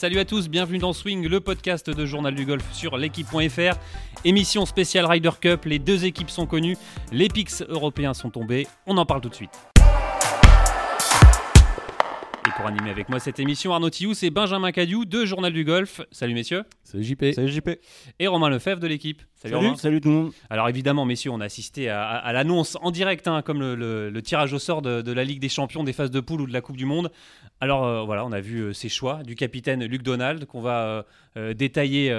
salut à tous, bienvenue dans Swing, le podcast de Journal du Golf sur l'équipe.fr. Émission spéciale Ryder Cup, les deux équipes sont connues, les pics européens sont tombés, on en parle tout de suite. Et pour animer avec moi cette émission, Arnaud Thiou, c'est Benjamin Cadieu de Journal du Golf. Salut messieurs. Salut JP. Salut JP. Et Romain Lefebvre de l'équipe. Salut, Romain. Salut tout le monde. Alors évidemment, messieurs, on a assisté à, l'annonce en direct, hein, comme le, tirage au sort de, la Ligue des Champions, des phases de poule ou de la Coupe du Monde. Alors euh, voilà, on a vu euh, ces choix du capitaine Luc Donald qu'on va euh, détailler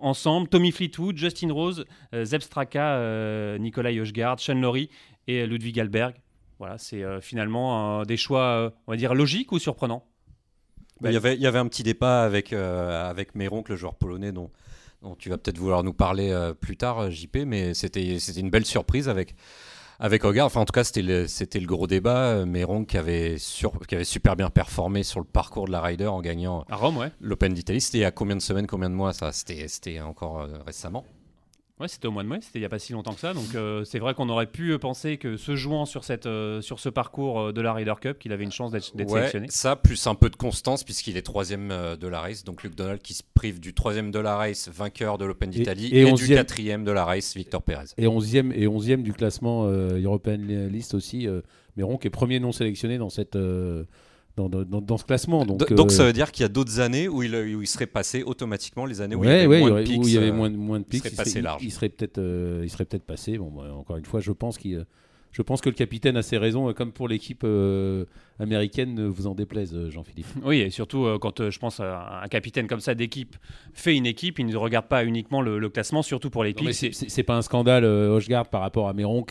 ensemble. Tommy Fleetwood, Justin Rose, Zeb Straka, Nicolas Yoshgard, Sean Laurie et Ludwig Alberg. Voilà, c'est euh, finalement des choix, euh, on va dire, logiques ou surprenants? Il, y avait, il y avait un petit débat avec, euh, avec Méronc, le joueur polonais dont, dont tu vas peut-être vouloir nous parler plus tard, JP, mais c'était une belle surprise avec, avec Hogarth. Enfin, en tout cas, c'était le, le gros débat. Méron qui avait, qui avait super bien performé sur le parcours de la Ryder en gagnant l'Open d'Italie. C'était il y a combien de semaines, combien de mois ça? C'était encore récemment Ouais, c'était au mois de mai, c'était il n'y a pas si longtemps que ça. Donc euh, c'est vrai qu'on aurait pu penser que se jouant sur, cette, euh, sur ce parcours euh, de la Ryder Cup, qu'il avait une chance d'être ouais, sélectionné. Ça, plus un peu de constance, puisqu'il est troisième de la race. Donc Luc Donald qui se prive du troisième de la race, vainqueur de l'Open d'Italie, et, du quatrième de la race, Victor Perez. Et onzième, et onzième du classement European List aussi, Méron qui est premier non sélectionné dans cette dans, dans, ce classement. Donc, donc ça euh, veut dire qu'il y a d'autres années où il, où il, serait passé automatiquement les années où, il, y avait ouais, moins de pics, où il y avait moins, moins de pics. Il serait passé large. Il, serait peut-être euh, il serait peut-être passé. Bon, bah, encore une fois, je pense qu'il je pense que le capitaine a ses raisons, euh, comme pour l'équipe américaine, ne vous en déplaise, Jean-Philippe. Oui, et surtout quand je pense à un capitaine comme ça d'équipe fait une équipe, il ne regarde pas uniquement le, classement, surtout pour les pics. C'est pas un scandale, Hochgard, par rapport à Méronc.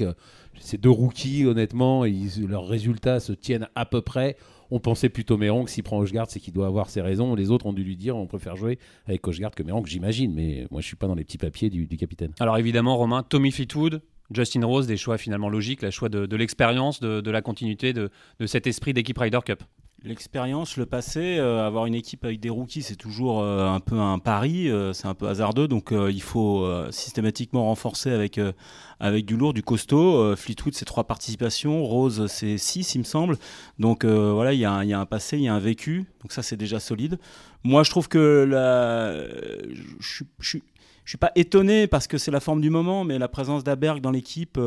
Ces deux rookies, honnêtement, ils, leurs résultats se tiennent à peu près. On pensait plutôt Méron que s'il prend Hochgard, c'est qu'il doit avoir ses raisons. Les autres ont dû lui dire on préfère jouer avec Hochgard que Méron, j'imagine. Mais moi, je suis pas dans les petits papiers du, capitaine. Alors évidemment, Romain, Tommy Fleetwood, Justin Rose, des choix finalement logiques, le choix de, l'expérience, de, la continuité, de, cet esprit d'équipe Ryder Cup. L'expérience, le passé, euh, avoir une équipe avec des rookies, c'est toujours euh, un peu un pari, euh, c'est un peu hasardeux, donc il faut systématiquement renforcer avec, avec du lourd, du costaud. Fleetwood, c'est trois participations, Rose, c'est six, il me semble. Donc voilà, il y, a un passé, il y a un vécu, donc ça, c'est déjà solide. Moi, je trouve que je, je suis pas étonné parce que c'est la forme du moment, mais la présence d'Aberg dans l'équipe.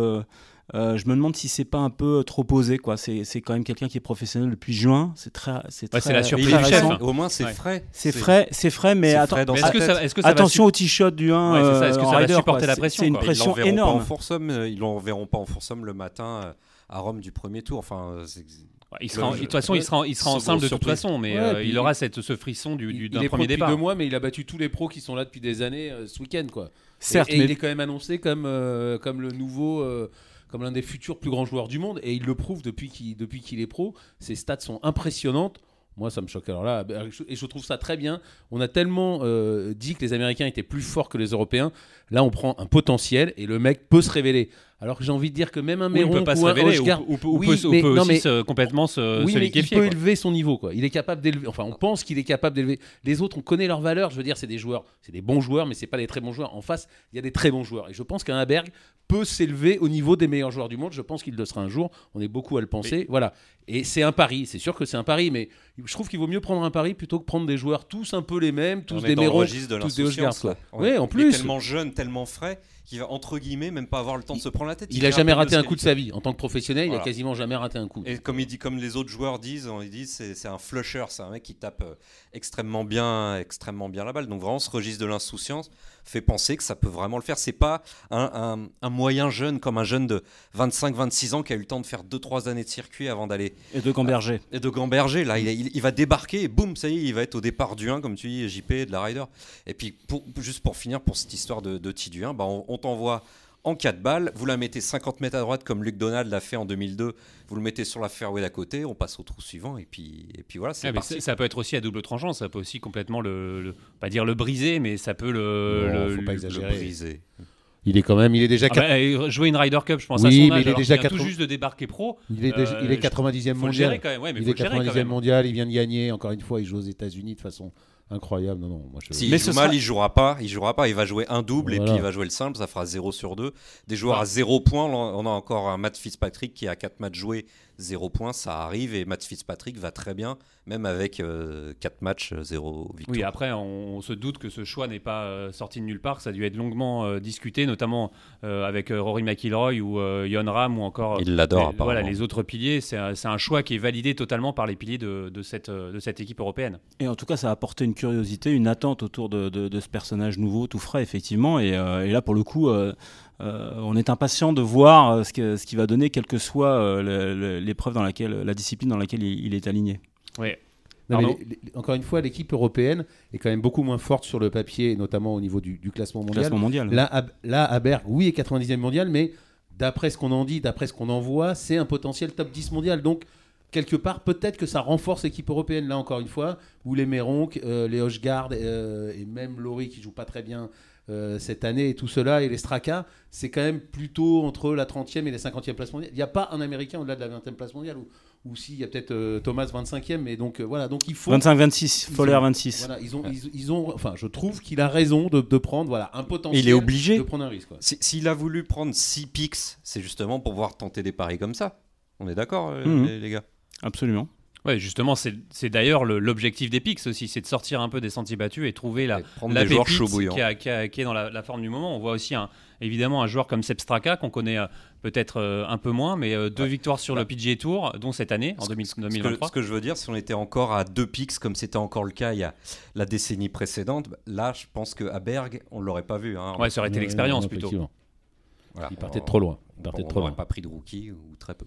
Euh, je me demande si c'est pas un peu trop posé. quoi. C'est quand même quelqu'un qui est professionnel depuis juin. C'est très, c'est la surprise du chef. Au moins, c'est frais. C'est frais, c'est frais, mais, attention au t-shot du 1. Ouais, Est-ce que ça va supporter la pression C'est une pression énorme. Euh, ils l'enverront pas en Foursome le matin euh, à Rome du premier tour. Enfin, il sera, de toute façon, il sera, il sera ensemble de toute façon, mais il aura cette, ce frisson du, d'un premier départ. Il deux mois, mais il a battu tous les pros qui sont là depuis des années ce week-end, quoi. Certes, et, mais... il est quand même annoncé comme comme le nouveau comme l'un des futurs plus grands joueurs du monde, et il le prouve depuis qu'il est pro. Ses stats sont impressionnantes. Moi, ça me choque. Alors là, et je trouve ça très bien. On a tellement euh, dit que les Américains étaient plus forts que les Européens. Là, on prend un potentiel et le mec peut se révéler. Alors que j'ai envie de dire que même un Méron peut pas ou un Hochgard, ou, peut, aussi complètement se, oui, il peut élever son niveau. Quoi. Il est capable d'élever. Enfin, on pense qu'il est capable d'élever. Les autres, on connaît leur valeur. Je veux dire, c'est des joueurs, c'est des bons joueurs, mais c'est pas des très bons joueurs. En face, il y a des très bons joueurs. Et je pense qu'un Berg peut s'élever au niveau des meilleurs joueurs du monde. Je pense qu'il le sera un jour. On est beaucoup à le penser. Voilà. Et c'est un pari. C'est sûr que c'est un pari, mais je trouve qu'il vaut mieux prendre un pari plutôt que prendre des joueurs tous un peu les mêmes, tous des Méron, tous des Hochgard. Oui, en plus. tellement jeune, tellement frais qui va entre guillemets même pas avoir le temps de se prendre la tête. Il, a jamais raté un coup de sa vie en tant que professionnel. Il a quasiment jamais raté un coup. Et comme il dit, comme les autres joueurs disent, ils disent c'est un flusher, c'est un mec qui tape euh, extrêmement bien, extrêmement bien la balle. Donc vraiment, ce registre de l'insouciance fait penser que ça peut vraiment le faire. C'est pas un, moyen jeune comme un jeune de 25-26 ans qui a eu le temps de faire 2-3 années de circuit avant d'aller. Et de Gamberger. et de Gamberger. Là, il, va débarquer et boum, ça y est, il va être au départ du 1, comme tu dis, JP, de la Ryder. Et puis, pour, juste pour finir, pour cette histoire de, de du 1, bah on, on t'envoie en 4 balles, vous la mettez 50 mètres à droite comme Luc Donald l'a fait en 2002, vous le mettez sur la fairway d'à côté, on passe au trou suivant et puis, et puis voilà, c'est ah, Ça peut être aussi à double tranchant, ça peut aussi complètement le, pas dire le briser, mais ça peut le, faut pas exagérer. briser. Il est quand même, il est déjà. Ah bah, jouer une Ryder Cup, je pense. Oui, à mais il est déjà tout juste de débarquer pro. Il est, il est 90e euh, mondial. il est 90e mondial. Il vient de gagner. Encore une fois, il joue aux États-Unis de façon incroyable. Non, non, moi je... Si mais il joue mal, il jouera pas. Il jouera pas. Il va jouer un double et puis il va jouer le simple. Ça fera 0 sur 2. Des joueurs à 0 points. On a encore un Matt Fitzpatrick qui a 4 matchs joués, zéro point, ça arrive et Matt Fitzpatrick va très bien, même avec 4 euh, matchs, 0 victoire. Oui, après, on, se doute que ce choix n'est pas euh, sorti de nulle part, ça a dû être longuement euh, discuté, notamment avec Rory McIlroy ou Yon Ram ou encore Il l'adore, voilà, les autres piliers. C'est un, choix qui est validé totalement par les piliers de, cette, de cette équipe européenne. Et en tout cas, ça a apporté une curiosité, une attente autour de, de ce personnage nouveau, tout frais, effectivement. Et, et là, pour le coup, euh, on est impatient de voir euh, ce, ce qui va donner, quelle que soit euh, l'épreuve dans laquelle, la discipline dans laquelle il, est aligné. Oui. encore une fois, l'équipe européenne est quand même beaucoup moins forte sur le papier, notamment au niveau du, classement mondial. Classement mondial. Là, à, là, à Berg, oui, est 90e mondial, mais d'après ce qu'on en dit, d'après ce qu'on en voit, c'est un potentiel top 10 mondial. Donc, quelque part, peut-être que ça renforce l'équipe européenne, là encore une fois, où les Méronc, les Hochgard et même Laurie qui joue pas très bien euh, cette année et tout cela, et les Straka, c'est quand même plutôt entre la 30e et la 50e place mondiale. Il n'y a pas un Américain au-delà de la 20e place mondiale, ou, ou s'il y a peut-être euh, Thomas 25e, mais donc euh, voilà, donc il faut... 25-26, Foller 26. Voilà, ils ont, ils, ont, enfin, je trouve qu'il a raison de, de, prendre voilà, un potentiel il est obligé de prendre un risque. S'il a voulu prendre 6 picks, c'est justement pour pouvoir tenter des paris comme ça. On est d'accord, mhm. les gars? Absolument. Ouais, justement, c'est d'ailleurs l'objectif des Pix aussi, c'est de sortir un peu des sentiers battus et trouver la, la pépite qui, qui, est dans la, forme du moment. On voit aussi un, évidemment un joueur comme Seb Straka qu'on connaît euh, peut-être euh, un peu moins, mais euh, deux victoires sur le PGA Tour, dont cette année, en 2023. Ce que, je veux dire, si on était encore à deux Pix comme c'était encore le cas il y a la décennie précédente, bah, là, je pense qu'à Berg, on ne l'aurait pas vu. Hein. Ouais, ça aurait été l'expérience plutôt. Il partait trop loin. Il on n'aurait pas pris de rookie ou très peu.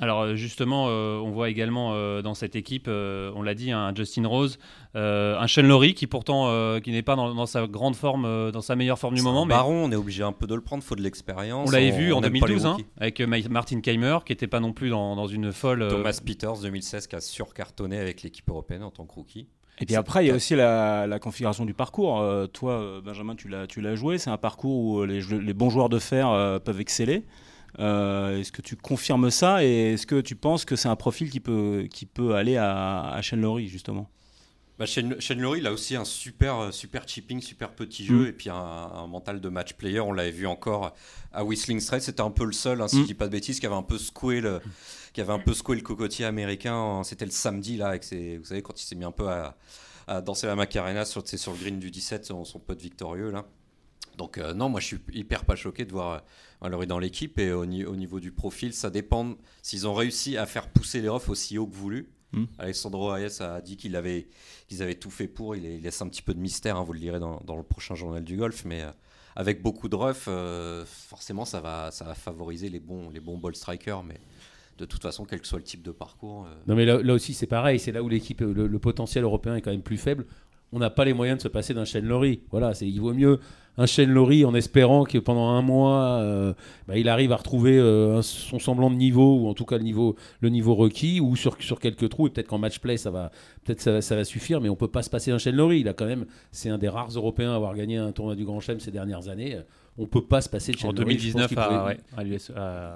Alors euh, justement, euh, on voit également euh, dans cette équipe, on l'a dit, un Justin Rose, un Sean Laurie qui pourtant qui n'est pas dans, sa grande forme, dans sa meilleure forme du moment. Un baron, on est obligé un peu de le prendre, faut de l'expérience. On l'avait vu en 2012 hein, avec Martin Keimer qui n'était pas non plus dans, une folle. Thomas Peters 2016 qui a surcartonné avec l'équipe européenne en tant que rookie. Et puis après, il y a aussi la, configuration du parcours. toi, Benjamin, tu l'as joué. C'est un parcours où les, les, bons joueurs de fer peuvent exceller. Euh, est-ce que tu confirmes ça et est-ce que tu penses que c'est un profil qui peut, qui peut aller à, à Shane Laurie, justement? Bah, Shane, Laurie, il a aussi un super, super chipping, super petit jeu mm. et puis un, mental de match player. On l'avait vu encore à Whistling Straits. C'était un peu le seul, hein, si je mm. dis pas de bêtises, qui avait un peu secoué le, qui avait un peu secoué le cocotier américain. C'était le samedi, là, avec ses, vous savez, quand il s'est mis un peu à, danser la Macarena sur, sur le green du 17, son, son pote victorieux, là. Donc euh, non, moi je suis hyper pas choqué de voir euh, dans l'équipe et au, niveau du profil, ça dépend s'ils ont réussi à faire pousser les refs aussi haut que voulu. Hmm. Alessandro Hayes a dit qu'il avait, qu'ils avaient tout fait pour. Il, laisse un petit peu de mystère, hein, vous le lirez dans, le prochain journal du golf, mais euh, avec beaucoup de refs, forcément ça va, ça va favoriser les bons, les bons ball strikers, mais de toute façon, quel que soit le type de parcours. Non, mais là, aussi, c'est pareil. C'est là où l'équipe, le, le, potentiel européen est quand même plus faible. On n'a pas les moyens de se passer d'un Shane Laurie. Voilà, il vaut mieux un Shane Laurie en espérant que pendant un mois, euh, bah, il arrive à retrouver euh, son semblant de niveau, ou en tout cas le niveau, le niveau requis, ou sur, sur quelques trous, et peut-être qu'en match play, ça va, peut-être ça, va suffire, mais on peut pas se passer d'un Shane Laurie. Il a quand même, c'est un des rares Européens à avoir gagné un tournoi du Grand Chelem ces dernières années on peut pas se passer de En 2019 à, pouvait,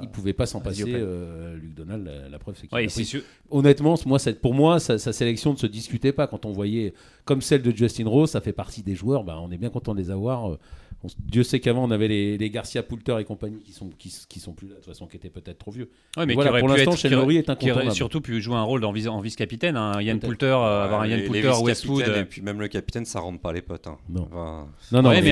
Il pouvait pas s'en passer. Euh, Luc Donald, la, preuve, c'est qu'il. Honnêtement, moi, pour moi, sa, sélection ne se discutait pas quand on voyait comme celle de Justin Rose. Ça fait partie des joueurs. Bah, on est bien content de les avoir. Dieu sait qu'avant on avait les, Garcia Poulter et compagnie qui sont qui, sont plus là de toute façon qui étaient peut-être trop vieux. mais pour l'instant Shane Laurie est incontournable. Qui aurait surtout pu jouer un rôle en, vice-capitaine, hein. Yann Poulter, euh, avoir un Yann Poulter Westwood et puis même le capitaine ça rentre pas les potes. Hein. Non. non non, mais,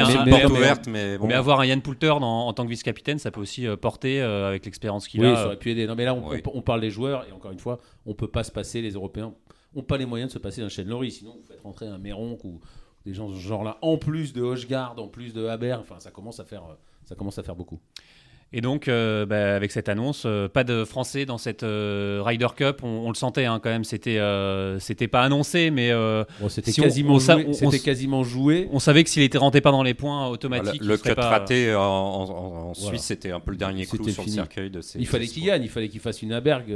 mais, mais, avoir un Yann Poulter en tant que vice-capitaine ça peut aussi euh, porter euh, avec l'expérience qu'il a. Oui, ça aurait pu aider. Non mais là on, parle des joueurs et encore une fois on peut pas se passer les Européens ont pas les moyens de se passer d'un Shane Laurie sinon vous faites rentrer un Méronc ou des gens de ce genre-là, en plus de Hochgard, en plus de Haber, enfin ça commence à faire, ça commence à faire beaucoup. Et donc, euh, bah, avec cette annonce, euh, pas de Français dans cette euh, Ryder Cup. On, le sentait hein, quand même. C'était, c'était pas annoncé, mais c'était quasiment, joué, quasiment joué. On savait que s'il était rentré pas dans les points automatiques, le cut raté en, Suisse, c'était un peu le dernier coup sur le cercueil de Il fallait qu'il gagne. Il fallait qu'il fasse une Aberg.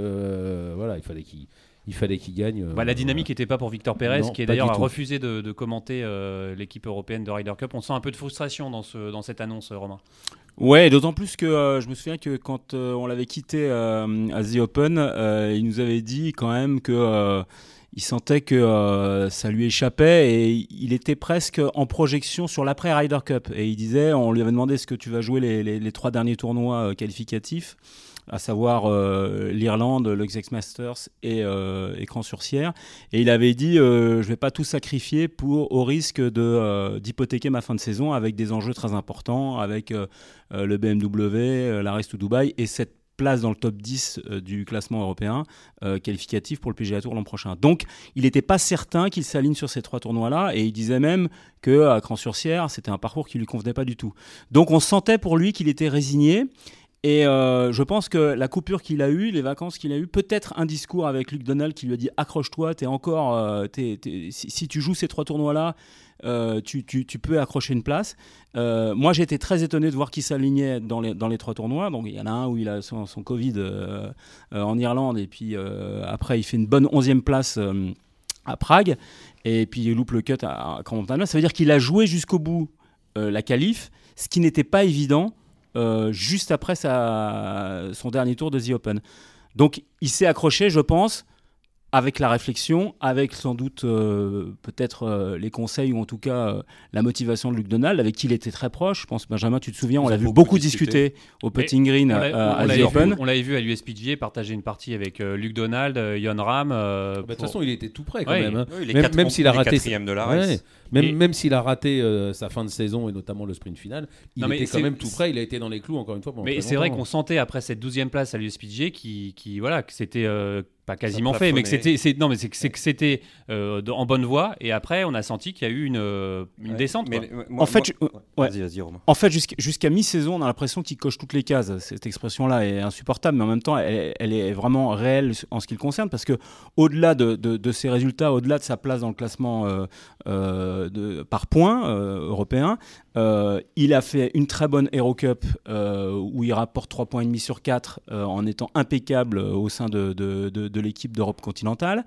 voilà, il fallait qu'il il fallait qu'il gagne. Bah, la dynamique n'était pas pour Victor Pérez, qui est d'ailleurs a refusé de, commenter euh, l'équipe européenne de Ryder Cup. On sent un peu de frustration dans, ce, dans cette annonce, Romain. Ouais, d'autant plus que euh, je me souviens que quand euh, on l'avait quitté à The Open, il nous avait dit quand même que il sentait que ça lui échappait et il était presque en projection sur l'après Ryder Cup. Et il disait, on lui avait demandé est-ce que tu vas jouer les, trois derniers tournois qualificatifs? À savoir l'Irlande, le Masters et euh, Écran sur Sierre. Et il avait dit je ne vais pas tout sacrifier pour, au risque d'hypothéquer ma fin de saison avec des enjeux très importants, avec le BMW, la Race to Dubaï et cette place dans le top 10 euh, du classement européen euh, qualificatif pour le PGA Tour l'an prochain. Donc, il n'était pas certain qu'il s'aligne sur ces trois tournois-là et il disait même que à Cran-sur-Sierre, c'était un parcours qui lui convenait pas du tout. Donc, on sentait pour lui qu'il était résigné. Et euh, je pense que la coupure qu'il a eue, les vacances qu'il a eues, peut-être un discours avec Luc Donald qui lui a dit accroche-toi, t'es encore, si, tu joues ces trois tournois-là, euh, tu, peux accrocher une place. Euh, moi, été très étonné de voir qui s'alignait dans les, dans les trois tournois. Donc, il y en a un où il a son, Covid euh, en Irlande, et puis après, il fait une bonne 11e place à Prague, et puis il loupe le cut à, à Ça veut dire qu'il a joué jusqu'au bout la qualif, ce qui n'était pas évident juste après son dernier tour de The Open. Donc, il s'est accroché, je pense, avec la réflexion, avec sans doute euh, peut-être euh, les conseils ou en tout cas euh, la motivation de Luc Donald, avec qui il était très proche. Je pense, Benjamin, tu te souviens, on l'a vu beaucoup, discuter au putting green à, The Open. on l'avait vu à l'USPGA partager une partie avec Luc Donald, Jon Ram. Bah, de toute façon, il était tout près quand même. Hein. même, s'il a raté. de la race. Même, même s'il a raté sa fin de saison et notamment le sprint final, il était quand même tout près. Il a été dans les clous encore une fois. Mais c'est vrai qu'on sentait après cette 12e place à l'USPGA qui, qui, voilà, que c'était pas quasiment fait, mais que c'était, non, mais c'est que c'était euh, en bonne voie. Et après, on a senti qu'il y a eu une, euh, une descente. Mais, en fait, en fait, jusqu'à mi-saison, on a l'impression qu'il coche toutes les cases. Cette expression-là est insupportable, mais en même temps, elle, est vraiment réelle en ce qui le concerne, parce que au-delà de, de, ses résultats, au-delà de sa place dans le classement euh, de, par points européen, il a fait une très bonne Hero Cup où il rapporte 3 points et demi sur 4 en étant impeccable au sein de, de de l'équipe d'Europe continentale.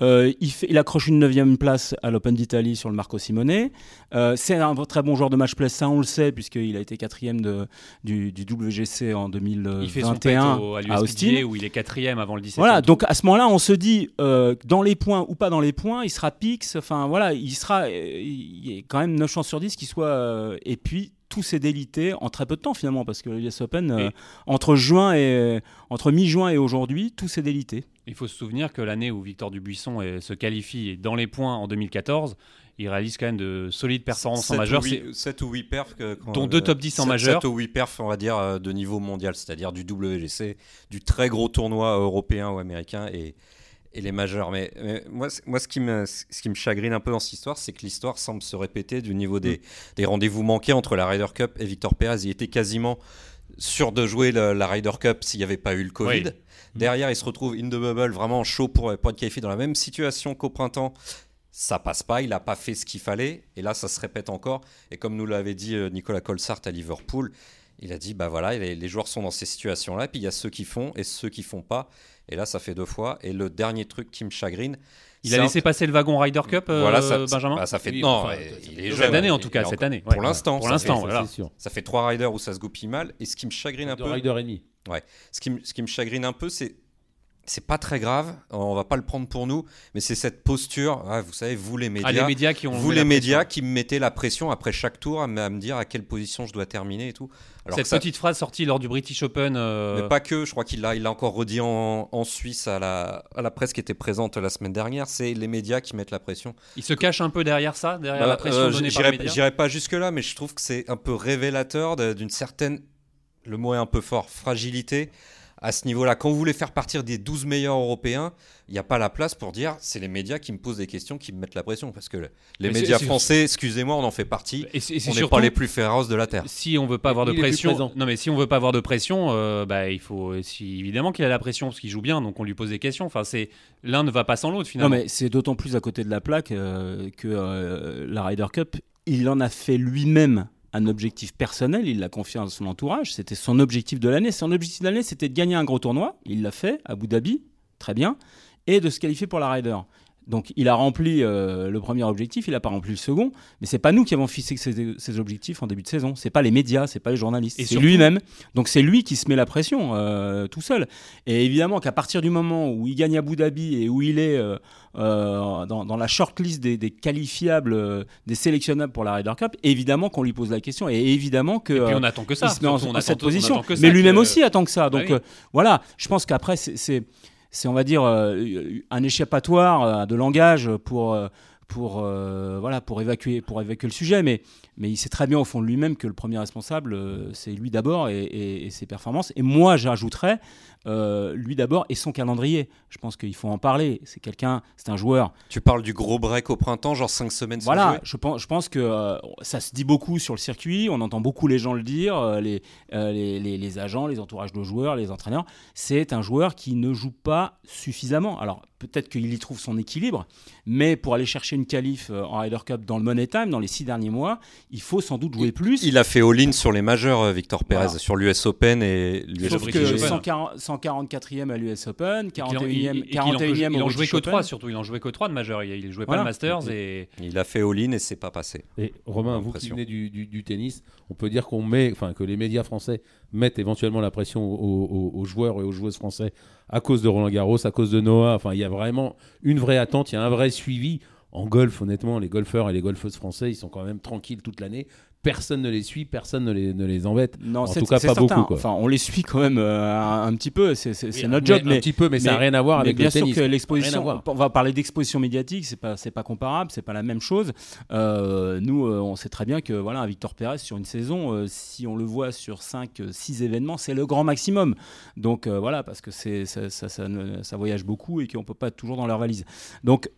Euh, il, fait, il, accroche une neuvième place à l'Open d'Italie sur le Marco Simone. Euh, c'est un très bon joueur de match play, ça on le sait, puisqu'il a été quatrième de, du, WGC en 2021 il fait son à, Austin. où il est quatrième avant le 17 Voilà, donc à ce moment-là, on se dit, euh, dans les points ou pas dans les points, il sera pix, enfin voilà, il sera, il y a quand même 9 chances sur 10 qu'il soit, et puis tout s'est délité en très peu de temps finalement parce que l'US Open entre juin et entre mi-juin et aujourd'hui tout s'est délité. Il faut se souvenir que l'année où Victor Dubuisson se qualifie dans les points en 2014, il réalise quand même de solides performances en majeur. 7 ou 8 perfs. dont deux top 10 en majeur. 7 ou 8 perfs, on va dire, euh, de niveau mondial, c'est-à-dire du WGC, du très gros tournoi européen ou américain et, et les majeurs. Mais, moi, moi ce, qui me, ce qui me chagrine un peu dans cette histoire, c'est que l'histoire semble se répéter du niveau des, mm. des rendez-vous manqués entre la Ryder Cup et Victor Perez. Il était quasiment sûr de jouer la, Ryder Cup s'il n'y avait pas eu le Covid. Derrière, il se retrouve in the bubble, vraiment chaud pour, pour être qualifié dans la même situation qu'au printemps. Ça passe pas, il n'a pas fait ce qu'il fallait. Et là, ça se répète encore. Et comme nous l'avait dit euh, Nicolas Colsart à Liverpool, il a dit bah voilà, les, joueurs sont dans ces situations-là. Puis il y a ceux qui font et ceux qui font pas. Et là, ça fait deux fois. Et le dernier truc qui me chagrine, il a laissé passer le wagon Ryder Cup, euh, voilà, ça, Benjamin bah, ça fait non, il est Cette année en tout cas, cette année. Pour l'instant, pour l'instant, voilà. Ça fait trois riders où ça se goupille mal. Et ce qui me chagrine un peu. Rider et demi. Ouais. Ce qui, me, ce qui me chagrine un peu, c'est c'est pas très grave, on va pas le prendre pour nous, mais c'est cette posture, vous savez, vous les médias, ah, les médias qui ont vous les médias qui me mettez la pression après chaque tour à me, dire à quelle position je dois terminer et tout. Alors cette petite phrase sortie lors du British Open. Euh, mais pas que, je crois qu'il l'a, il a encore redit en, en, Suisse à la, à la presse qui était présente la semaine dernière, c'est les médias qui mettent la pression. Il se cache un peu derrière ça, derrière la bah, pression euh, donnée par les médias. J'irai pas jusque là, mais je trouve que c'est un peu révélateur d'une certaine, le mot est un peu fort, fragilité à ce niveau-là. Quand vous voulez faire partir des 12 meilleurs européens, il n'y a pas la place pour dire c'est les médias qui me posent des questions, qui me mettent la pression. Parce que les médias français, excusez-moi, on en fait partie. Et on n'est pas les plus féroces de la Terre. Si on veut pas avoir de pression, non mais si on veut pas avoir de pression, euh, bah, il faut si, évidemment qu'il a la pression parce qu'il joue bien, donc on lui pose des questions. Enfin, c'est l'un ne va pas sans l'autre finalement. Non mais c'est d'autant plus à côté de la plaque euh, que euh, la Ryder Cup, il en a fait lui-même un objectif personnel, il l'a confié à son entourage, c'était son objectif de l'année. Son objectif de l'année, c'était de gagner un gros tournoi, il l'a fait, à Abu Dhabi, très bien, et de se qualifier pour la Ryder. Donc il a rempli euh, le premier objectif, il n'a pas rempli le second, mais c'est pas nous qui avons fixé ces, objectifs en début de saison. C'est pas les médias, c'est pas les journalistes, c'est lui-même. Donc c'est lui qui se met la pression euh, tout seul. Et évidemment qu'à partir du moment où il gagne Abu Dhabi et où il est euh, dans, la shortlist des, des qualifiables, des sélectionnables pour la Ryder Cup, évidemment qu'on lui pose la question et évidemment que. Et puis on attend que ça. Il se met en, cette position. mais lui-même aussi attend que ça. Bah Donc voilà, je pense qu'après c'est c'est on va dire euh, un échappatoire euh, de langage pour euh, pour évacuer pour évacuer le sujet. Mais mais il sait très bien au fond de lui-même que le premier responsable c'est lui d'abord et, ses performances et moi j'ajouterais euh, lui d'abord, et son calendrier. Je pense qu'il faut en parler. C'est quelqu'un, c'est un joueur. Tu parles du gros break au printemps, genre 5 semaines Voilà, je pense, je pense que euh, ça se dit beaucoup sur le circuit, on entend beaucoup les gens le dire, euh, les, les, les, agents, les entourages de joueurs, les entraîneurs. C'est un joueur qui ne joue pas suffisamment. Alors peut-être qu'il y trouve son équilibre, mais pour aller chercher une qualif en Ryder Cup dans le Money Time, dans les six derniers mois, il faut sans doute jouer plus. Il a fait all-in sur les majeurs, Victor Pérez, sur l'US Open et l'US Sauf que 144e à l'US Open, 41e, il, 41e il, en jouait que 3 surtout, il en jouait que 3 de majeur, il, ne jouait pas le Masters et il a fait all-in et c'est pas passé. Et Romain, vous qui venez du, tennis, on peut dire qu'on met, enfin que les médias français mettent éventuellement la pression aux, joueurs et aux joueuses français à cause de Roland Garros, à cause de Noah. Enfin, il y a vraiment une vraie attente, il y a un vrai suivi. En golf, honnêtement, les golfeurs et les golfeuses français, ils sont quand même tranquilles toute l'année personne ne les suit, personne ne les, ne les embête. Non, en tout cas, pas beaucoup. Quoi. Enfin, on les suit quand même euh, un, petit peu, c'est notre job. Mais, un petit peu, mais, ça n'a rien à voir avec bien le tennis. sûr que l'exposition, on va parler d'exposition médiatique, c'est pas, pas comparable, c'est pas la même chose. Euh, nous, euh, on sait très bien que voilà, un Victor Pérez sur une saison, si on le voit sur 5, 6 événements, c'est le grand maximum. Donc voilà, parce que ça, ça, ça, ça, voyage beaucoup et qu'on peut pas être toujours dans leur valise. Donc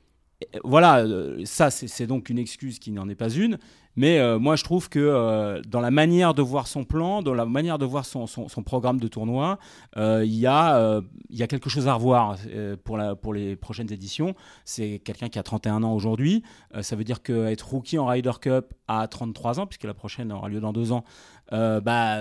voilà, ça c'est donc une excuse qui n'en est pas une. Mais euh, moi, je trouve que euh, dans la manière de voir son plan, dans la manière de voir son, programme de tournoi, euh, il y, a, y a quelque chose à revoir pour, la, pour les prochaines éditions. C'est quelqu'un qui a 31 ans aujourd'hui. ça veut dire qu'être rookie en Ryder Cup à 33 ans, puisque la prochaine aura lieu dans deux ans, bah,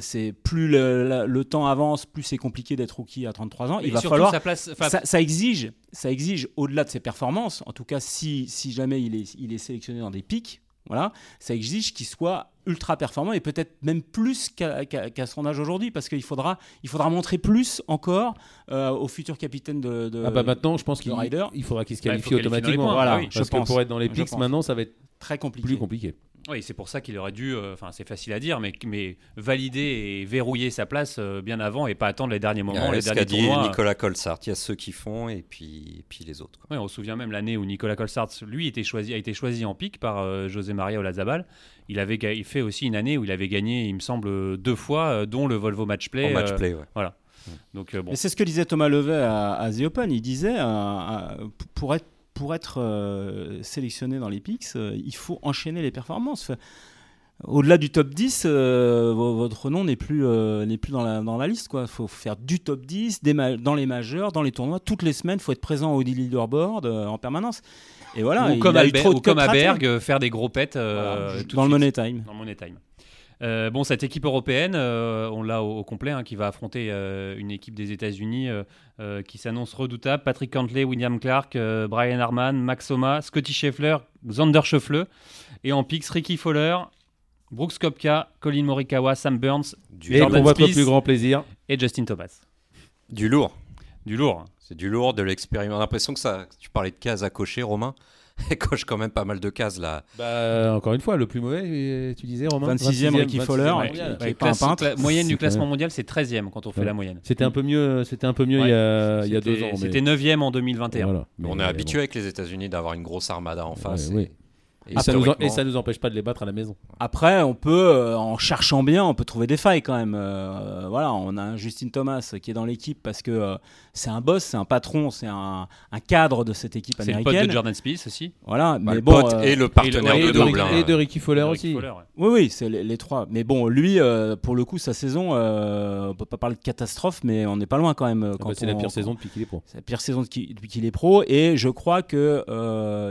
c'est plus le, temps avance, plus c'est compliqué d'être rookie à 33 ans. il va falloir. ça, exige, ça exige au-delà de ses performances. En tout cas, si, si jamais il est, il est sélectionné dans des pics, voilà, ça exige qu'il soit ultra performant et peut-être même plus qu'à son âge aujourd'hui parce qu'il faudra, il faudra montrer plus encore euh, au futur capitaine de, de ah bah maintenant je pense qu'il il faudra qu'il se bah, qualifie automatiquement voilà, je parce pense. que pour être dans les pics maintenant ça va être très compliqué. plus compliqué. Oui, c'est pour ça qu'il aurait dû, euh, enfin c'est facile à dire, mais, mais valider et verrouiller sa place euh, bien avant et pas attendre les derniers moments, les derniers dit Nicolas Colsart, il y a ceux qui font et puis, puis les autres. Oui, on se souvient même l'année où Nicolas Colsart, lui, était choisi, a été choisi en pic par euh, José Maria Olazabal. Il avait il fait aussi une année où il avait gagné, il me semble, deux fois, dont le Volvo Match Play. match play, ouais. Voilà. Donc, bon. c'est ce que disait Thomas Levet à, à The Open. Il disait, pour être pour être sélectionné dans les pics, il faut enchaîner les performances. Au-delà du top 10, euh, votre nom n'est plus, euh, n'est plus dans, la, dans la liste. Il faut faire du top 10 dans les majeurs, dans les tournois. Toutes les semaines, il faut être présent au leaderboard euh, en permanence. Et voilà, ou comme, comme à Berg, faire des gros pets dans, le money time. dans le Money Time. Bon, cette équipe européenne, on l'a au, complet, hein, qui va affronter une équipe des États-Unis qui s'annonce redoutable. Patrick Cantley, William Clark, Brian Harman, Max Soma, Scotty Scheffler, Xander Scheffler. Et en pix, Ricky Fowler, Brooks Kopka, Colin Morikawa, Sam Burns, du et Jordan pour votre plus grand plaisir et Justin Thomas. Du lourd. Du lourd. C'est du lourd, de l'expérience. On a l'impression que ça. Tu parlais de cases à cocher, Romain. Elle coche quand même pas mal de cases là. Bah, encore une fois, le plus mauvais, tu disais Romain 26e, Ricky Fowler. moyenne du classement mondial, c'est 13e quand on fait la moyenne. C'était un peu mieux, c'était un peu mieux il, y a, il, y a, deux ans. C'était 9e en 2021. on est habitué avec les États-Unis d'avoir une grosse armada en face. oui. Et, ça nous et, ça nous empêche pas de les battre à la maison. Après, on peut, euh, en cherchant bien, on peut trouver des failles quand même. Euh, voilà, on a un Justin Thomas qui est dans l'équipe parce que euh, c'est un boss, c'est un patron, c'est un, un, cadre de cette équipe américaine. C'est le pote de Jordan Spieth aussi. Voilà, bah, mais bon, pote et le partenaire de, double. Hein. Et de Ricky Fowler aussi. Oui, oui, c'est les, trois. Mais bon, lui, pour le coup, sa saison, on peut pas parler de catastrophe, mais on n'est pas loin quand même. Ah bah, c'est la pire saison depuis qu'il est pro. C'est la pire saison depuis qu'il est pro, et je crois que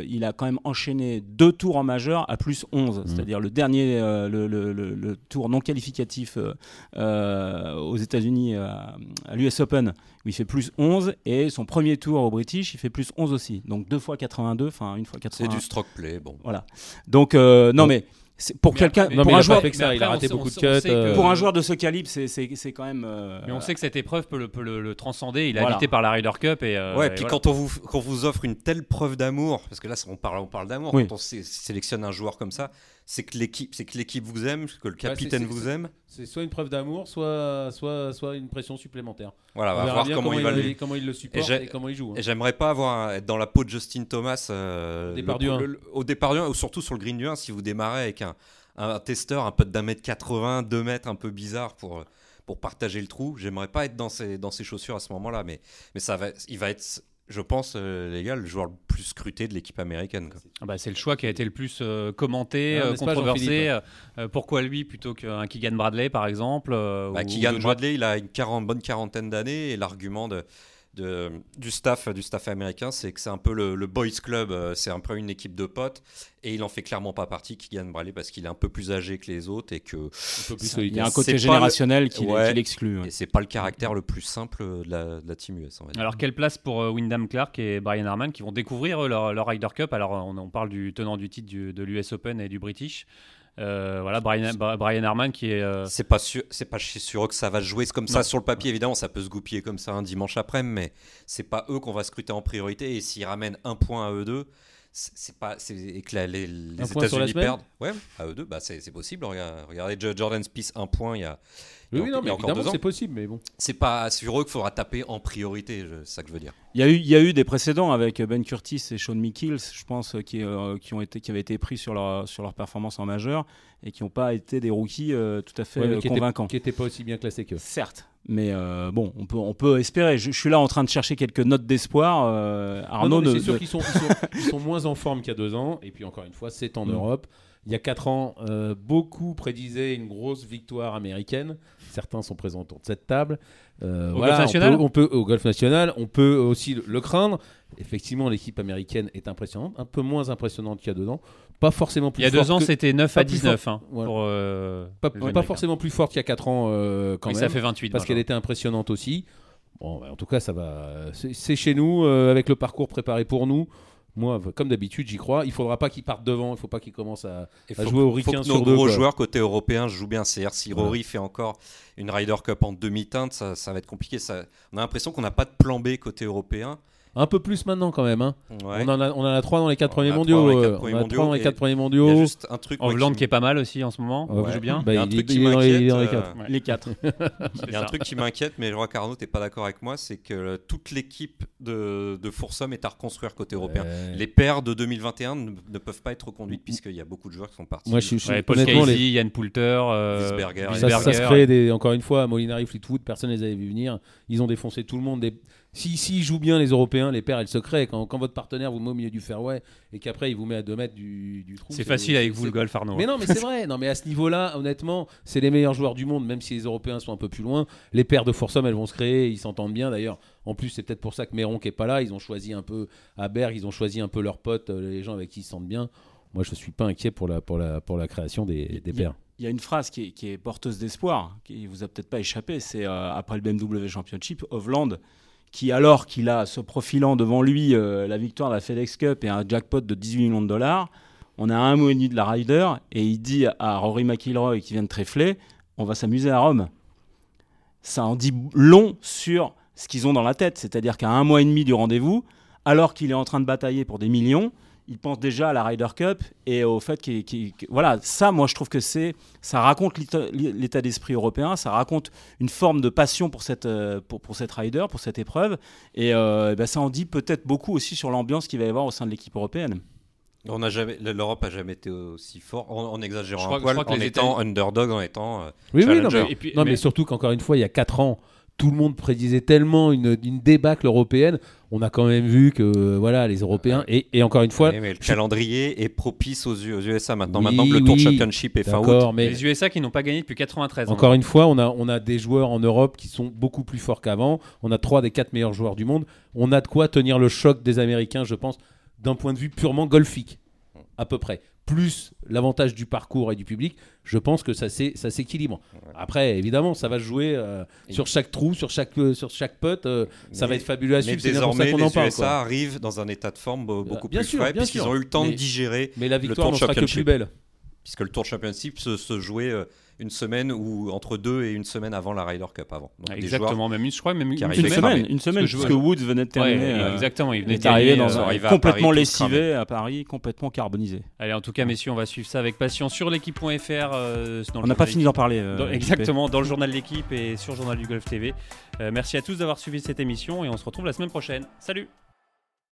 il a quand même enchaîné deux tour en majeur à plus 11, mmh. c'est-à-dire le dernier, euh, le, tour non qualificatif euh, aux États-Unis à, l'US Open, où il fait plus 11, et son premier tour au British, il fait plus 11 aussi. Donc deux fois 82, enfin une fois 81. C'est du stroke play, bon. Voilà. Donc, non mais pour quelqu'un, pour un joueur, il a raté beaucoup de cuts. Euh. Pour un joueur de ce calibre, c'est quand même. Euh, mais on sait que cette épreuve peut le, transcender. Il a voilà. par la Ryder Cup et. Euh, ouais, puis quand on vous quand vous offre une telle preuve d'amour, parce que là on parle on parle d'amour quand on sélectionne un joueur comme ça, c'est que l'équipe, c'est que l'équipe vous aime, que le capitaine vous aime. C'est soit une preuve d'amour, soit, soit, soit une pression supplémentaire. Voilà, on va voir comment, il, va comment il le supporte et, comment il joue. Hein. Et j'aimerais pas avoir être dans la peau de Justin Thomas au départ du 1. au départ du 1, ou surtout sur le green du 1, si vous démarrez avec un un testeur un peu d'un mètre 80, deux mètres un peu bizarre pour, pour partager le trou. J'aimerais pas être dans ses, dans ses chaussures à ce moment-là, mais, mais ça va, il va être je pense, euh, les gars, le joueur le plus scruté de l'équipe américaine. Ah bah, c'est le choix qui a été le plus euh, commenté, euh, controversé. pourquoi lui plutôt qu'un Keegan Bradley, par exemple bah, Keegan Bradley, il a une bonne quarantaine d'années et l'argument de du, staff, du staff américain, c'est que c'est un peu le, boys club, euh, c'est un peu une équipe de potes, et il en fait clairement pas partie, Kylian Bradley, parce qu'il est un peu plus âgé que les autres et que il y a un côté générationnel qui, l'exclut. Et c'est pas le caractère le plus simple de la, team US. Alors quelle place pour euh, Wyndham Clark et Brian Harman qui vont découvrir leur, leur Ryder Cup? Alors on, parle du tenant du titre de l'US Open et du British. Euh, voilà, Brian, Brian Harman qui est. Euh, c'est pas sûr, c'est pas sûr que ça va jouer comme ça sur le papier. Évidemment, ça peut se goupiller comme ça un dimanche après, mais c'est pas eux qu'on va scruter en priorité. Et s'ils ramènent un point à eux deux, c'est pas et que les, les États-Unis perdent. Ouais, à eux deux, bah c'est possible. Regardez, Jordan Spieth un point, il y a. Oui, non, mais évidemment c'est possible, mais bon. C'est pas sur eux qu'il faudra taper en priorité, c'est ça que je veux dire. Il y, a eu, il y a eu des précédents avec Ben Curtis et Sean Mikkels, je pense, qui, euh, qui, ont été, qui avaient été pris sur leur, sur leur performance en majeur et qui n'ont pas été des rookies euh, tout à fait euh, convaincants. qui n'étaient pas aussi bien classés qu'eux. Certes, mais bon, on peut, on peut espérer. Je, suis là en train de chercher quelques notes d'espoir. Arnaud, c'est sûr qu'ils sont, ils sont, moins en forme qu'il y a deux ans. Et puis encore une fois, c'est en mm. Europe. Il y a quatre ans, beaucoup prédisaient une grosse victoire américaine. Certains sont présents autour de cette table. Euh, au golf national on peut, au golf national, on peut aussi le, craindre. Effectivement, l'équipe américaine est impressionnante, un peu moins impressionnante qu'il y a deux ans. Pas forcément plus Il y a deux ans, c'était 9 à 19. Hein, pour, euh, pas, forcément plus forte qu'il y a 4 ans euh, quand même. Ça fait 28. Parce qu'elle était impressionnante aussi. Bon, bah, en tout cas, ça va. C'est chez nous, avec le parcours préparé pour nous. Moi, comme d'habitude, j'y crois. Il faudra pas qu'il parte devant. Il faut pas qu'il commence à, jouer au Riquin sur nos gros joueurs côté européen jouent bien. C'est-à-dire si Rory fait encore une Ryder Cup en demi-teinte, ça, ça, va être compliqué. Ça... On a l'impression qu'on n'a pas de plan B côté européen. Un peu plus maintenant quand même. Hein. On, en a, on en a 3 dans les 4 premiers mondiaux. Euh, on a 3 dans les 4 premiers mondiaux. Il y a juste un truc. Hollande qui... est pas mal aussi en ce moment. Ouais. joue bien. Bah, il y a un truc qui m'inquiète. Les 4. Il y a un truc qui m'inquiète, mais je vois qu'Arnaud, t'es pas d'accord avec moi, c'est que toute l'équipe de, de Foursome est à reconstruire côté européen. Les paires de 2021 ne, peuvent pas être reconduites puisqu'il y a beaucoup de joueurs qui sont partis. Moi, je suis Paul Casey, Yann Poulter, euh, Ça, se ferait encore une fois, Molinari, Fleetwood, personne ne les avait vu venir. Ils ont défoncé tout le monde. Si, si jouent bien les Européens, les paires, elles se créent. Quand, quand votre partenaire vous met au milieu du fairway et qu'après il vous met à 2 mètres du, du trou. C'est facile avec vous le golf, Arnaud. Mais non, mais c'est vrai. Non, mais à ce niveau-là, honnêtement, c'est les meilleurs joueurs du monde, même si les Européens sont un peu plus loin. Les paires de Foursome, elles vont se créer. Ils s'entendent bien d'ailleurs. En plus, c'est peut-être pour ça que Méron qui est pas là. Ils ont choisi un peu à Berg, ils ont choisi un peu leurs potes, euh, les gens avec qui ils se sentent bien. Moi, je ne suis pas inquiet pour la, pour la, pour la création des, des paires. Il y a une phrase qui est, qui est porteuse d'espoir, qui vous a peut-être pas échappé. C'est euh, après le BMW Championship, Hovland qui, alors qu'il a se profilant devant lui euh, la victoire de la FedEx Cup et un jackpot de 18 millions de dollars, on a un mois et demi de la Ryder et il dit à Rory McIlroy qui vient de tréfler on va s'amuser à Rome. Ça en dit long sur ce qu'ils ont dans la tête, c'est-à-dire qu'à un mois et demi du rendez-vous, alors qu'il est en train de batailler pour des millions, il pense déjà à la Ryder Cup et au fait qu'il. voilà, ça, moi, je trouve que c'est. Ça raconte l'état d'esprit européen, ça raconte une forme de passion pour cette, euh, pour, pour cette Ryder, pour cette épreuve. Et, euh, ben, ça en dit peut-être beaucoup aussi sur l'ambiance qu'il va y avoir au sein de l'équipe européenne. On a jamais, l'Europe a jamais été aussi fort en, exagérant un poil, en étant underdog, en étant. Euh, oui, oui, non, mais, non, mais surtout qu'encore une fois, il y a 4 ans, tout le monde prédisait tellement une, une, débâcle européenne. On a quand même vu que voilà les Européens et, et encore une fois, le calendrier est propice aux, USA maintenant. maintenant que le Tour Championship est fin août. Mais les USA qui n'ont pas gagné depuis 93. Encore hein. une fois, on a on a des joueurs en Europe qui sont beaucoup plus forts qu'avant. On a trois des quatre meilleurs joueurs du monde. On a de quoi tenir le choc des Américains, je pense, d'un point de vue purement golfique, à peu près. Plus l'avantage du parcours et du public, je pense que ça s'équilibre. Après, évidemment, ça va jouer euh, sur chaque trou, sur chaque, euh, sur chaque putt. Euh, ça va être fabuleux à suivre. Mais désormais, les en USA arrivent dans un état de forme beaucoup plus frais, puisqu'ils ont eu le temps de digérer mais la victoire le sera que plus belle. Puisque le Tour Championship se, se jouait une semaine ou entre deux et une semaine avant la Ryder Cup avant. exactement, même une, je crois, même une, semaine, une semaine, parce que, Woods venait de terminer. Euh, exactement, il venait arrivé dans euh, un, complètement lessivé à Paris, complètement carbonisé. Allez, en tout cas, messieurs, on va suivre ça avec passion sur l'équipe.fr. Euh, on n'a pas fini d'en parler. exactement, dans le journal de l'équipe et sur Journal du Golf TV. merci à tous d'avoir suivi cette émission et on se retrouve la semaine prochaine. Salut